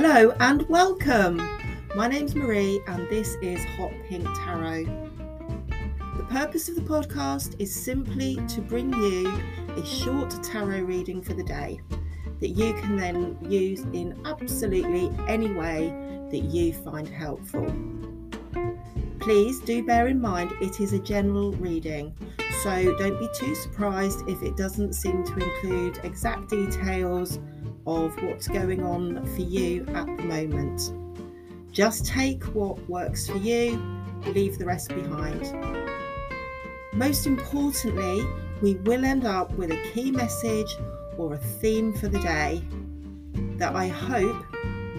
Hello and welcome. My name's Marie and this is Hot Pink Tarot. The purpose of the podcast is simply to bring you a short tarot reading for the day that you can then use in absolutely any way that you find helpful. Please do bear in mind it is a general reading, so don't be too surprised if it doesn't seem to include exact details of what's going on for you at the moment. Just take what works for you, leave the rest behind. Most importantly, we will end up with a key message or a theme for the day that I hope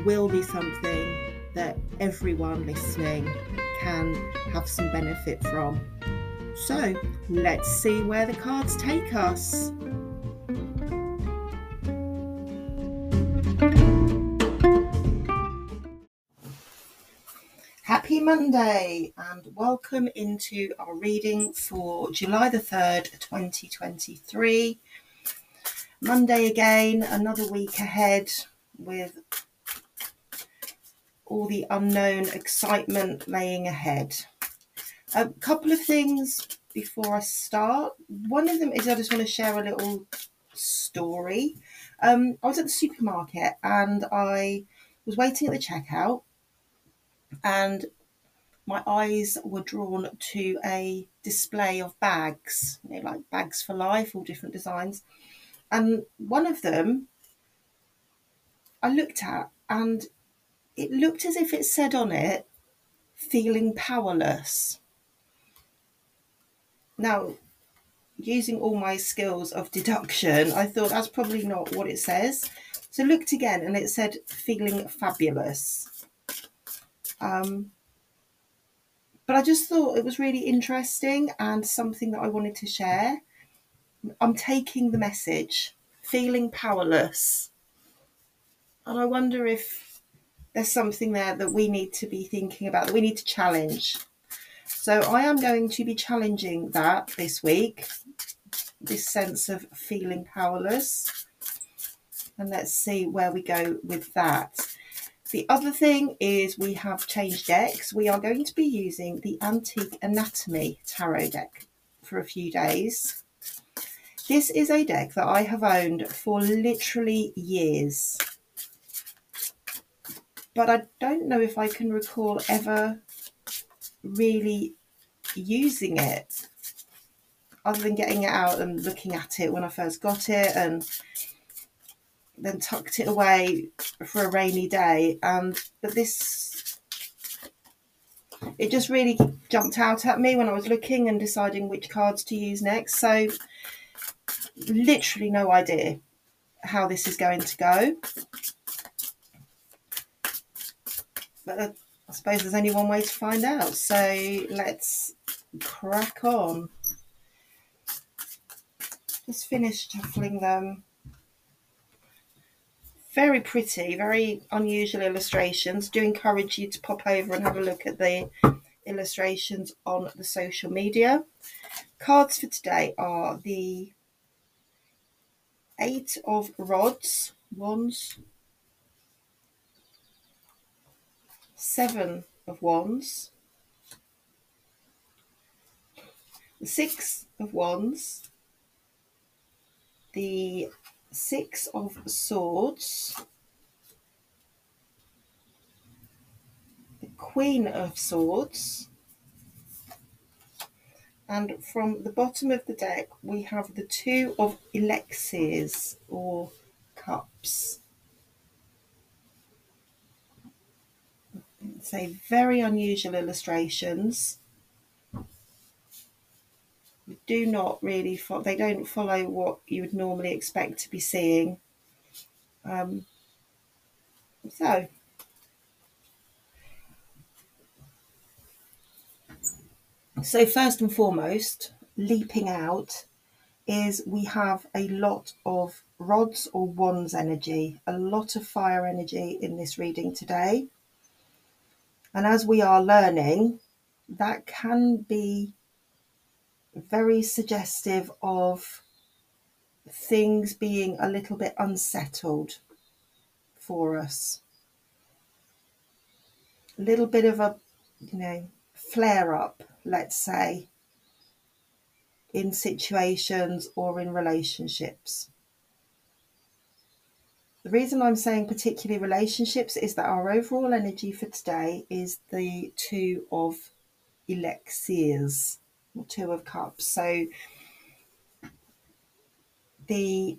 will be something that everyone listening can have some benefit from. So let's see where the cards take us. Monday and welcome into our reading for July the 3rd, 2023. Monday again, another week ahead with all the unknown excitement laying ahead. A couple of things before I start. One of them is I just want to share a little story. Um, I was at the supermarket and I was waiting at the checkout and my eyes were drawn to a display of bags, you know, like bags for life, all different designs. And one of them I looked at, and it looked as if it said on it, feeling powerless. Now, using all my skills of deduction, I thought that's probably not what it says. So looked again and it said feeling fabulous. Um, but I just thought it was really interesting and something that I wanted to share. I'm taking the message, feeling powerless. And I wonder if there's something there that we need to be thinking about, that we need to challenge. So I am going to be challenging that this week, this sense of feeling powerless. And let's see where we go with that. The other thing is we have changed decks. We are going to be using the Antique Anatomy Tarot deck for a few days. This is a deck that I have owned for literally years. But I don't know if I can recall ever really using it other than getting it out and looking at it when I first got it and then tucked it away for a rainy day. And but this, it just really jumped out at me when I was looking and deciding which cards to use next. So, literally no idea how this is going to go. But uh, I suppose there's only one way to find out. So let's crack on. Just finished shuffling them very pretty, very unusual illustrations. Do encourage you to pop over and have a look at the illustrations on the social media. Cards for today are the Eight of Rods, Wands, Seven of Wands, the Six of Wands, the Six of Swords, the Queen of Swords, and from the bottom of the deck we have the Two of Elixirs or Cups. Say very unusual illustrations do not really fo- they don't follow what you would normally expect to be seeing. Um, so so first and foremost, leaping out is we have a lot of rods or wands energy, a lot of fire energy in this reading today. And as we are learning, that can be very suggestive of things being a little bit unsettled for us. A little bit of a, you know, flare up, let's say, in situations or in relationships. The reason I'm saying particularly relationships is that our overall energy for today is the two of elixirs, two of cups. So the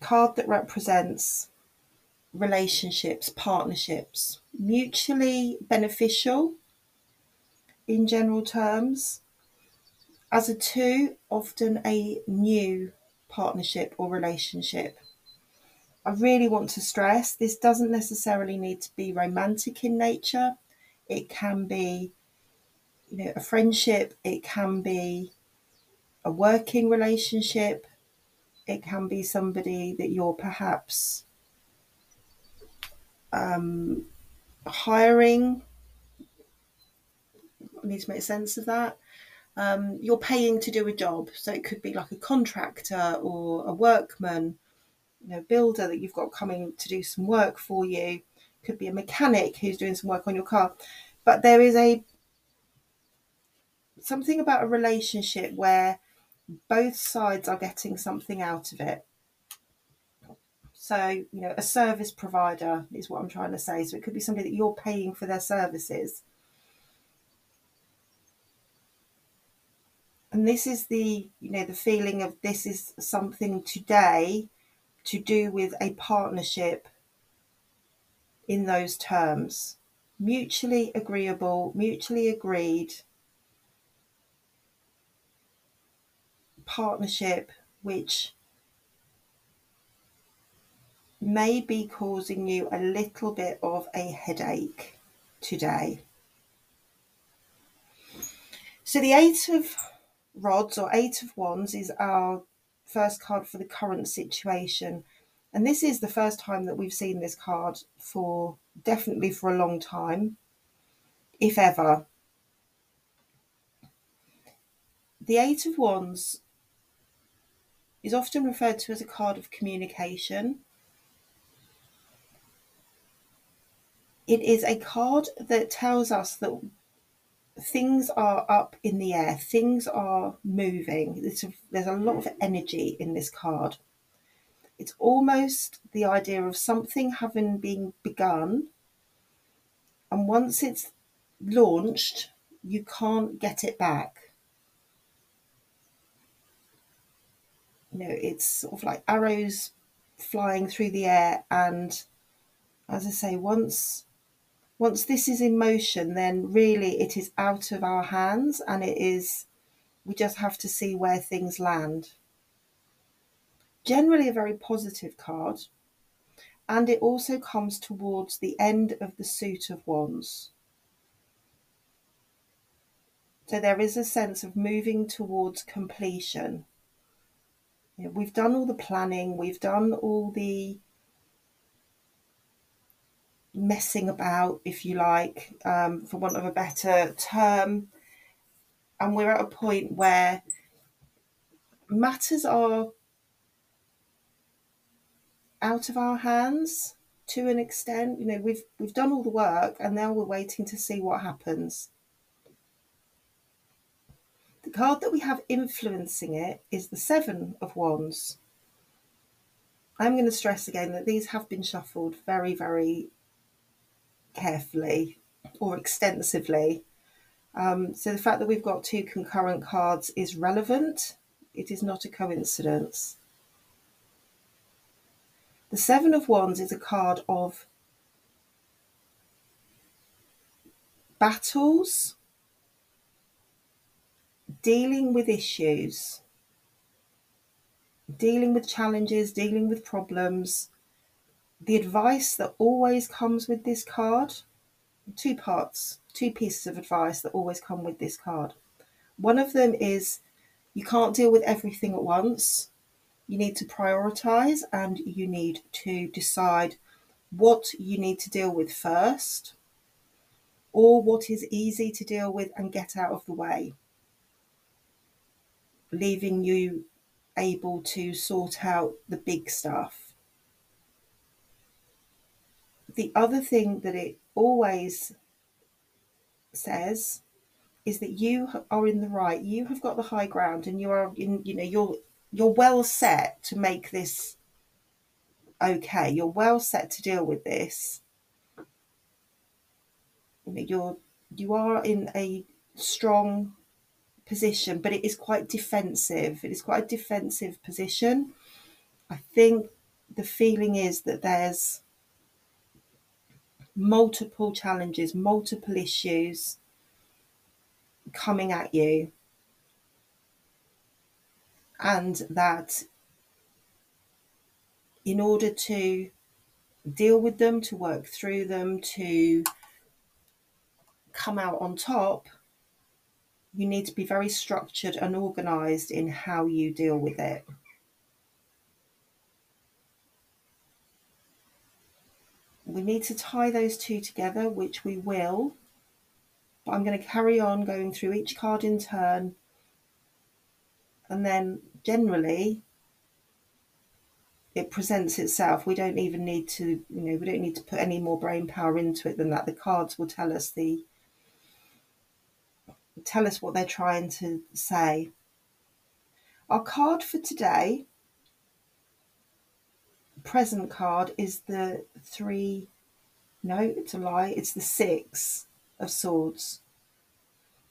card that represents relationships, partnerships, mutually beneficial in general terms. As a two, often a new partnership or relationship. I really want to stress this doesn't necessarily need to be romantic in nature. It can be, you know, a friendship, it can be a working relationship, it can be somebody that you're perhaps um, hiring. I need to make sense of that. Um, you're paying to do a job, so it could be like a contractor or a workman, you know, builder that you've got coming to do some work for you. Could be a mechanic who's doing some work on your car, but there is a something about a relationship where both sides are getting something out of it. So, you know, a service provider is what I'm trying to say. So it could be somebody that you're paying for their services. And this is the, you know, the feeling of this is something today to do with a partnership in those terms. Mutually agreeable, mutually agreed partnership which may be causing you a little bit of a headache today. So the Eight of Rods or Eight of Wands is our first card for the current situation. And this is the first time that we've seen this card for definitely for a long time, if ever. The Eight of Wands is often referred to as a card of communication. It is a card that tells us that things are up in the air, things are moving. There's a, there's a lot of energy in this card. It's almost the idea of something having been begun, and once it's launched, you can't get it back. You know, it's sort of like arrows flying through the air, and as I say, once once this is in motion, then really it is out of our hands and it is, we just have to see where things land. Generally, a very positive card, and it also comes towards the end of the suit of wands. So there is a sense of moving towards completion. You know, we've done all the planning, we've done all the messing about, if you like, um, for want of a better term. And we're at a point where matters are out of our hands to an extent. You know, we've we've done all the work and now we're waiting to see what happens. The card that we have influencing it is the Seven of Wands. I'm going to stress again that these have been shuffled very, very carefully or extensively. Um, so the fact that we've got two concurrent cards is relevant. It is not a coincidence. The Seven of Wands is a card of battles, dealing with issues, dealing with challenges, dealing with problems, the advice that always comes with this card two parts, two pieces of advice that always come with this card. One of them is you can't deal with everything at once. You need to prioritize and you need to decide what you need to deal with first or what is easy to deal with and get out of the way, leaving you able to sort out the big stuff the other thing that it always says is that you are in the right. You have got the high ground, and you are in. You know, you're you're well set to make this okay. You're well set to deal with this. You know, you're you are in a strong position, but it is quite defensive. It is quite a defensive position. I think the feeling is that there's multiple challenges, multiple issues coming at you, and that in order to deal with them, to work through them, to come out on top, you need to be very structured and organized in how you deal with it. We need to tie those two together, which we will. But I'm going to carry on going through each card in turn. And then generally, it presents itself. We don't even need to, you know, we don't need to put any more brain power into it than that. The cards will tell us the tell us what they're trying to say. Our card for today, present card, is the three, no, it's a lie, it's the six of swords.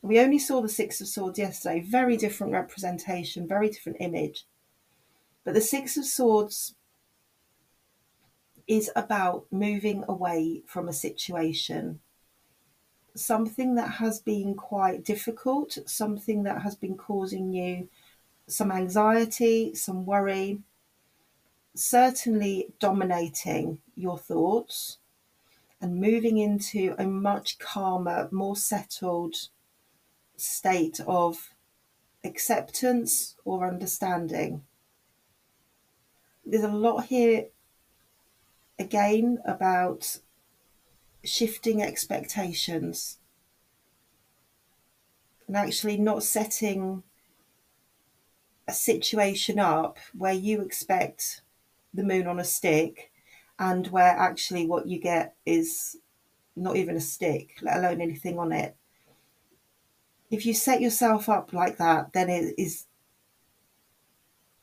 We only saw the six of swords yesterday, very different representation, very different image. But the six of swords is about moving away from a situation something that has been quite difficult, something that has been causing you some anxiety, some worry, certainly dominating your thoughts and moving into a much calmer, more settled state of acceptance or understanding. There's a lot here again about shifting expectations and actually not setting a situation up where you expect the moon on a stick and where actually what you get is not even a stick, let alone anything on it. If you set yourself up like that, then it is,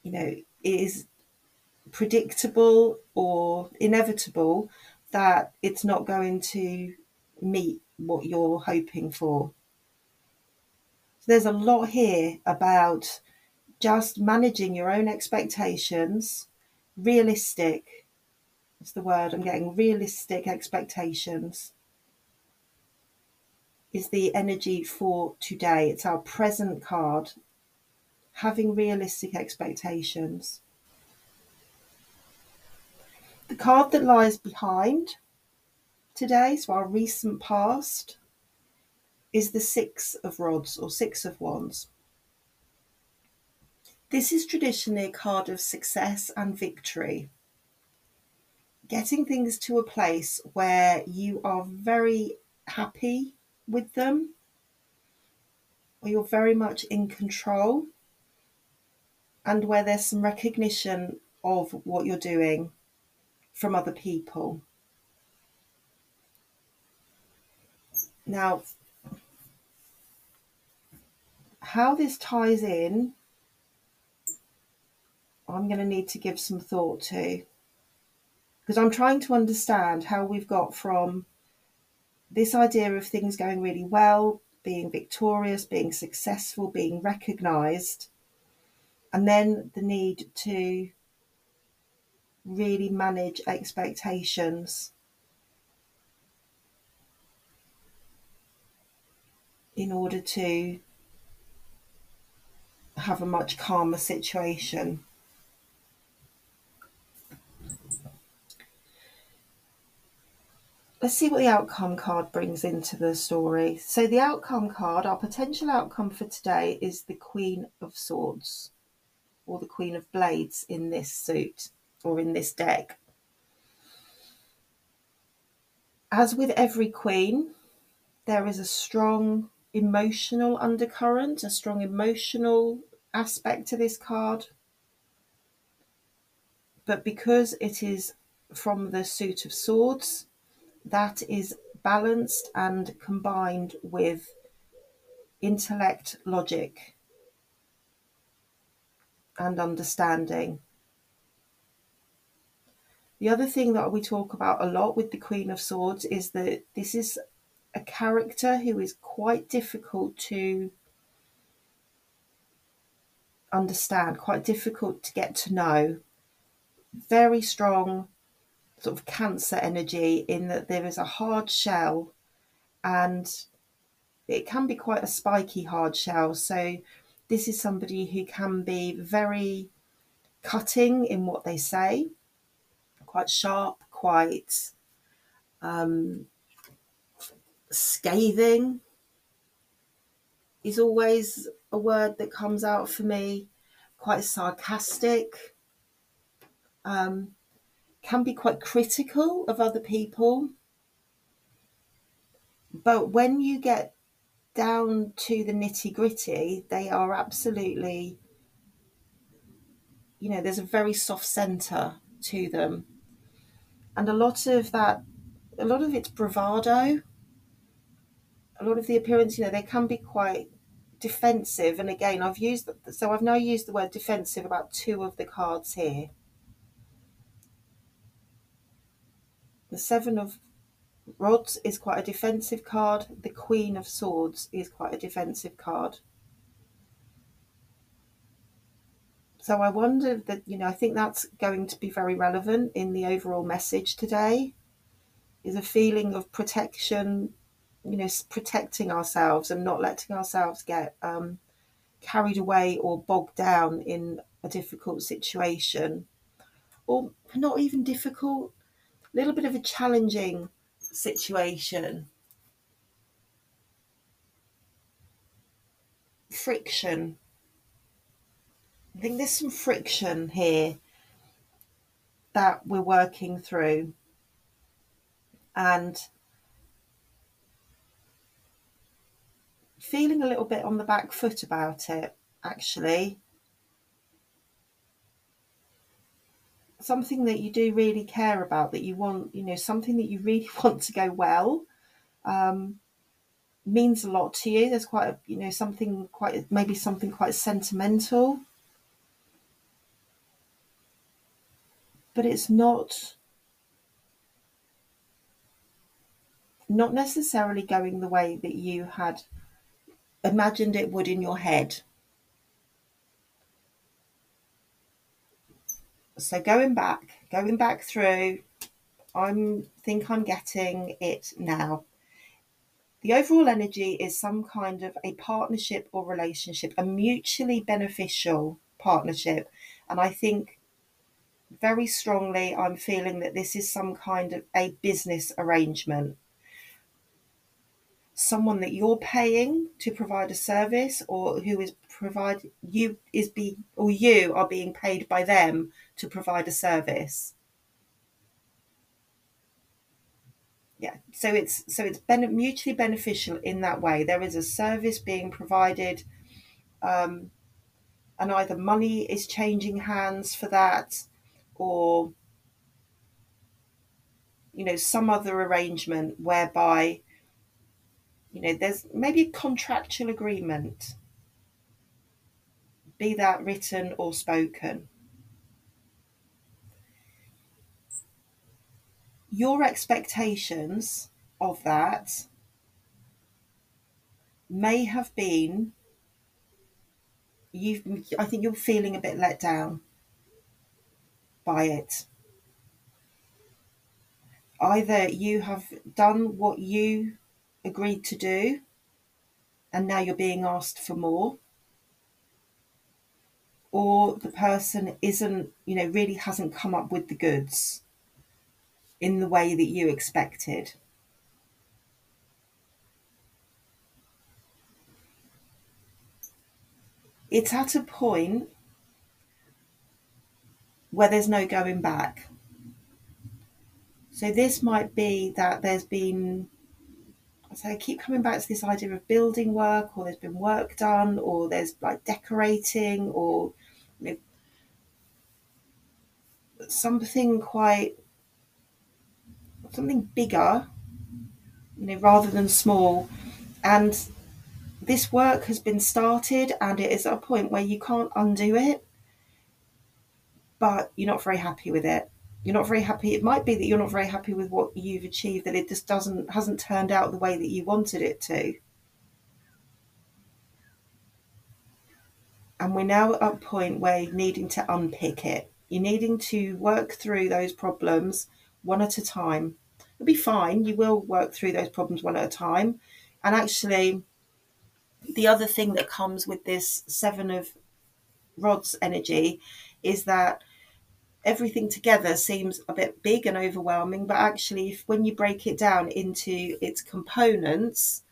you know, it is predictable or inevitable that it's not going to meet what you're hoping for. So there's a lot here about just managing your own expectations, realistic. It's the word I'm getting realistic expectations is the energy for today. It's our present card. Having realistic expectations. The card that lies behind today, so our recent past, is the Six of Rods or Six of Wands. This is traditionally a card of success and victory. Getting things to a place where you are very happy with them, where you're very much in control, and where there's some recognition of what you're doing from other people. Now, how this ties in, I'm going to need to give some thought to. Because I'm trying to understand how we've got from this idea of things going really well, being victorious, being successful, being recognized, and then the need to really manage expectations in order to have a much calmer situation. Let's see what the outcome card brings into the story. So, the outcome card, our potential outcome for today is the Queen of Swords or the Queen of Blades in this suit or in this deck. As with every queen, there is a strong emotional undercurrent, a strong emotional aspect to this card. But because it is from the suit of swords, that is balanced and combined with intellect, logic, and understanding. The other thing that we talk about a lot with the Queen of Swords is that this is a character who is quite difficult to understand, quite difficult to get to know. Very strong sort of cancer energy in that there is a hard shell and it can be quite a spiky hard shell. So this is somebody who can be very cutting in what they say, quite sharp, quite um, scathing is always a word that comes out for me, quite sarcastic, um, can be quite critical of other people. But when you get down to the nitty gritty, they are absolutely, you know, there's a very soft centre to them. And a lot of that, a lot of it's bravado. A lot of the appearance, you know, they can be quite defensive. And again, I've used, so I've now used the word defensive about two of the cards here. The Seven of Rods is quite a defensive card. The Queen of Swords is quite a defensive card. So I wonder that, you know, I think that's going to be very relevant in the overall message today is a feeling of protection, you know, protecting ourselves and not letting ourselves get um, carried away or bogged down in a difficult situation or not even difficult, a little bit of a challenging situation. Friction. I think there's some friction here that we're working through. And feeling a little bit on the back foot about it, actually. something that you do really care about, that you want, you know, something that you really want to go well, um, means a lot to you. There's quite a, you know, something quite, maybe something quite sentimental. But it's not, not necessarily going the way that you had imagined it would in your head. so going back, going back through, I'm think I'm getting it now. The overall energy is some kind of a partnership or relationship, a mutually beneficial partnership. And I think very strongly I'm feeling that this is some kind of a business arrangement. Someone that you're paying to provide a service or who is provide you is be or you are being paid by them to provide a service. Yeah so it's so it's ben- mutually beneficial in that way. There is a service being provided um, and either money is changing hands for that or you know some other arrangement whereby you know, there's maybe a contractual agreement, be that written or spoken. Your expectations of that may have been you've I think you're feeling a bit let down by it. Either you have done what you agreed to do and now you're being asked for more or the person isn't you know really hasn't come up with the goods in the way that you expected it's at a point where there's no going back so this might be that there's been so I keep coming back to this idea of building work, or there's been work done, or there's like decorating, or you know, something quite something bigger you know, rather than small. And this work has been started and it is at a point where you can't undo it, but you're not very happy with it. You're not very happy. It might be that you're not very happy with what you've achieved, that it just doesn't hasn't turned out the way that you wanted it to. And we're now at a point where you're needing to unpick it. You're needing to work through those problems one at a time. It'll be fine. You will work through those problems one at a time. And actually, the other thing that comes with this seven of rods energy is that everything together seems a bit big and overwhelming but actually if when you break it down into its components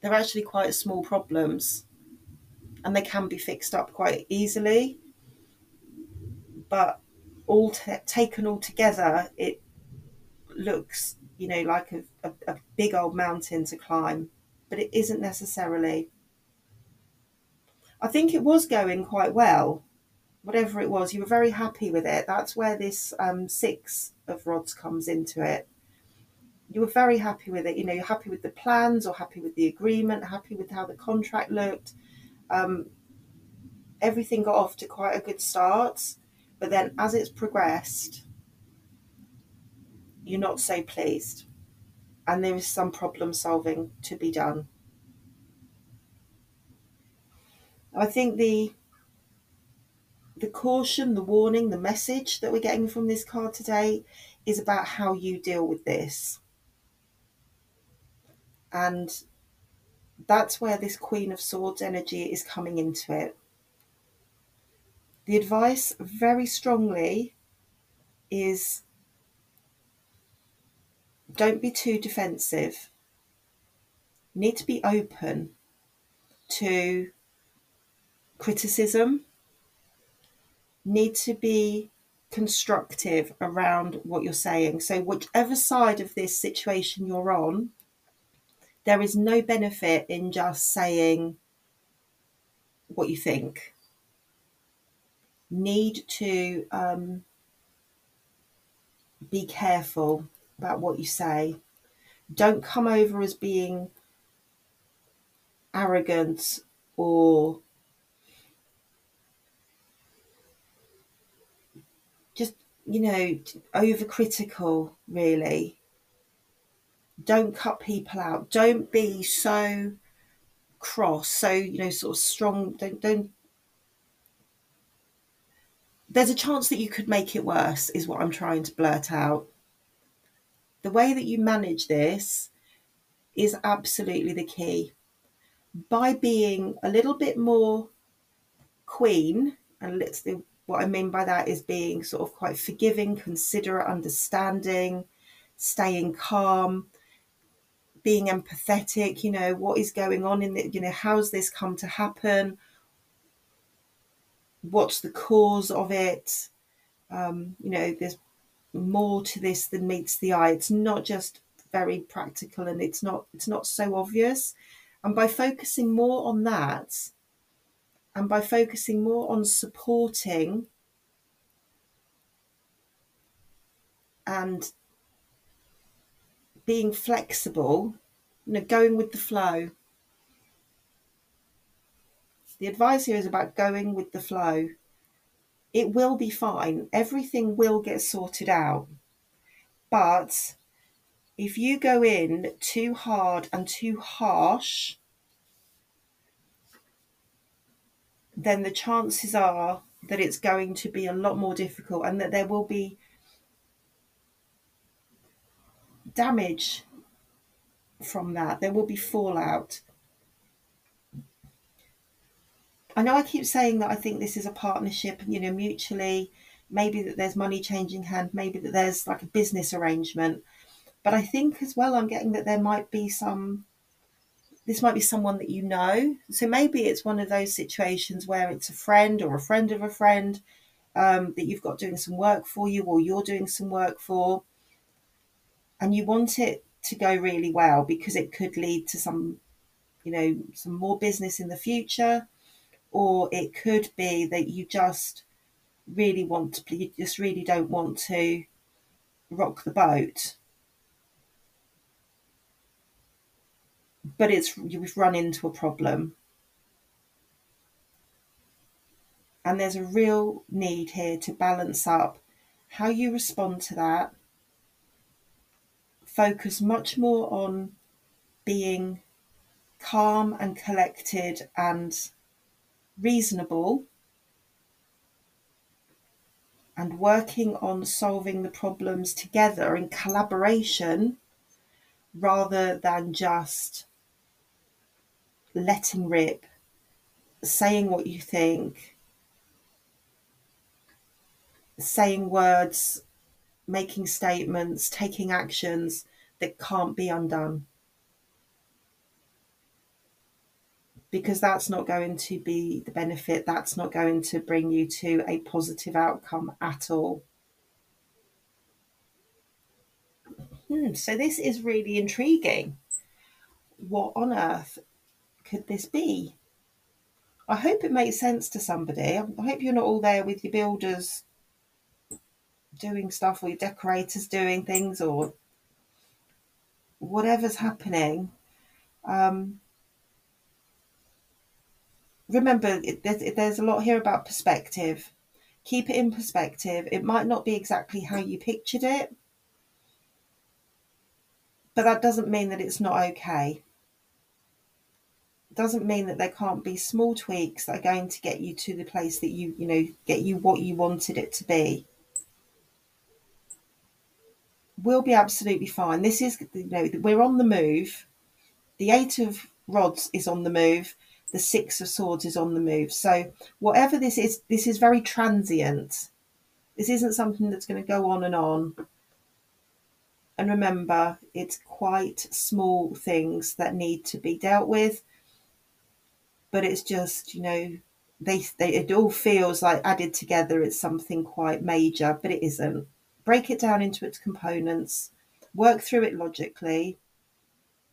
they're actually quite small problems and they can be fixed up quite easily but all t- taken all together it looks you know like a, a, a big old mountain to climb but it isn't necessarily. I think it was going quite well, whatever it was. You were very happy with it. That's where this um, six of rods comes into it. You were very happy with it. You know, you're happy with the plans or happy with the agreement, happy with how the contract looked. Um, everything got off to quite a good start. But then as it's progressed, you're not so pleased and there is some problem solving to be done. I think the the caution, the warning, the message that we're getting from this card today is about how you deal with this. And that's where this Queen of Swords energy is coming into it. The advice very strongly is don't be too defensive. Need to be open to criticism. Need to be constructive around what you're saying. So, whichever side of this situation you're on, there is no benefit in just saying what you think. Need to um, be careful about what you say. Don't come over as being arrogant or just, you know, overcritical, really. Don't cut people out. Don't be so cross, so, you know, sort of strong. Don't, don't. There's a chance that you could make it worse, is what I'm trying to blurt out the way that you manage this is absolutely the key. By being a little bit more queen, and let's what I mean by that is being sort of quite forgiving, considerate, understanding, staying calm, being empathetic, you know, what is going on in the, you know, how's this come to happen? What's the cause of it? Um, you know, there's more to this than meets the eye. It's not just very practical and it's not it's not so obvious. And by focusing more on that and by focusing more on supporting and being flexible, you know, going with the flow. The advice here is about going with the flow it will be fine. Everything will get sorted out. But if you go in too hard and too harsh, then the chances are that it's going to be a lot more difficult and that there will be damage from that. There will be fallout. I know I keep saying that I think this is a partnership, you know, mutually, maybe that there's money changing hand, maybe that there's like a business arrangement. But I think as well, I'm getting that there might be some, this might be someone that you know. So maybe it's one of those situations where it's a friend or a friend of a friend um, that you've got doing some work for you or you're doing some work for. And you want it to go really well because it could lead to some, you know, some more business in the future or it could be that you just really want to, you just really don't want to rock the boat. But it's you've run into a problem. And there's a real need here to balance up how you respond to that. Focus much more on being calm and collected and reasonable and working on solving the problems together in collaboration rather than just letting rip, saying what you think, saying words, making statements, taking actions that can't be undone. Because that's not going to be the benefit, that's not going to bring you to a positive outcome at all. Hmm, so, this is really intriguing. What on earth could this be? I hope it makes sense to somebody. I hope you're not all there with your builders doing stuff or your decorators doing things or whatever's happening. Um, remember, there's, there's a lot here about perspective. Keep it in perspective. It might not be exactly how you pictured it, but that doesn't mean that it's not okay doesn't mean that there can't be small tweaks that are going to get you to the place that you you know get you what you wanted it to be. We'll be absolutely fine. This is you know we're on the move. The eight of rods is on the move. The six of swords is on the move. So whatever this is this is very transient. This isn't something that's going to go on and on. And remember it's quite small things that need to be dealt with but it's just you know they, they it all feels like added together it's something quite major but it isn't. Break it down into its components work through it logically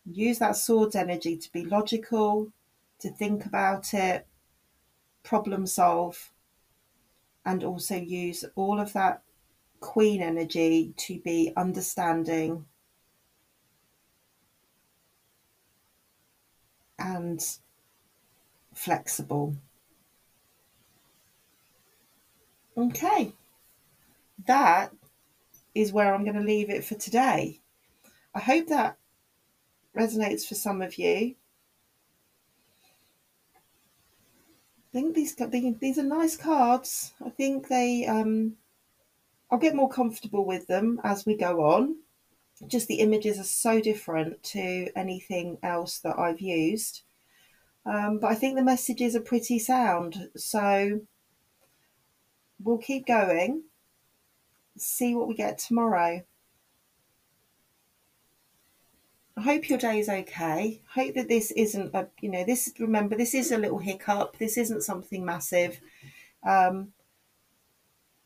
use that sword's energy to be logical to think about it problem solve and also use all of that queen energy to be understanding and flexible. Okay, that is where I'm going to leave it for today. I hope that resonates for some of you. I think these these are nice cards. I think they um, I'll get more comfortable with them as we go on. Just the images are so different to anything else that I've used. Um, but I think the messages are pretty sound. So we'll keep going, see what we get tomorrow. I hope your day is okay. Hope that this isn't a, you know, this, remember, this is a little hiccup. This isn't something massive. Um,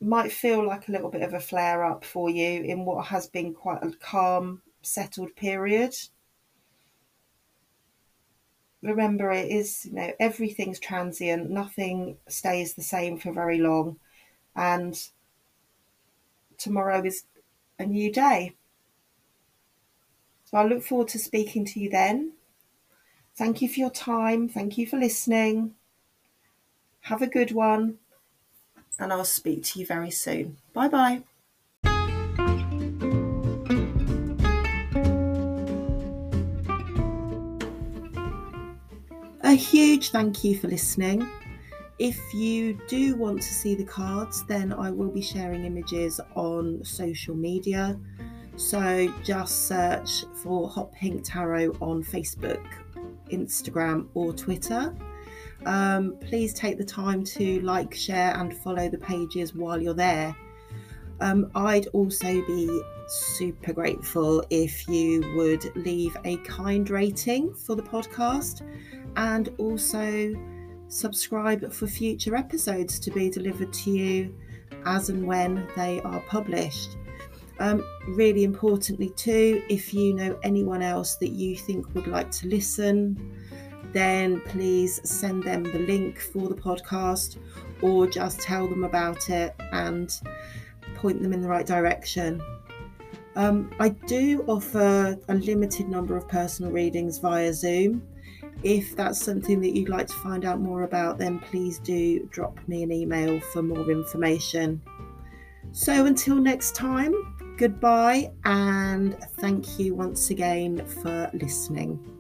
might feel like a little bit of a flare up for you in what has been quite a calm, settled period remember it is you know everything's transient nothing stays the same for very long and tomorrow is a new day. So i look forward to speaking to you then. Thank you for your time. Thank you for listening. Have a good one and i'll speak to you very soon. Bye bye huge thank you for listening. If you do want to see the cards, then I will be sharing images on social media. So just search for Hot Pink Tarot on Facebook, Instagram, or Twitter. Um, please take the time to like, share, and follow the pages while you're there. Um, I'd also be super grateful if you would leave a kind rating for the podcast and also subscribe for future episodes to be delivered to you as and when they are published. Um, really importantly, too, if you know anyone else that you think would like to listen, then please send them the link for the podcast or just tell them about it and point them in the right direction. Um, I do offer a limited number of personal readings via Zoom. If that's something that you'd like to find out more about, then please do drop me an email for more information. So until next time, goodbye and thank you once again for listening.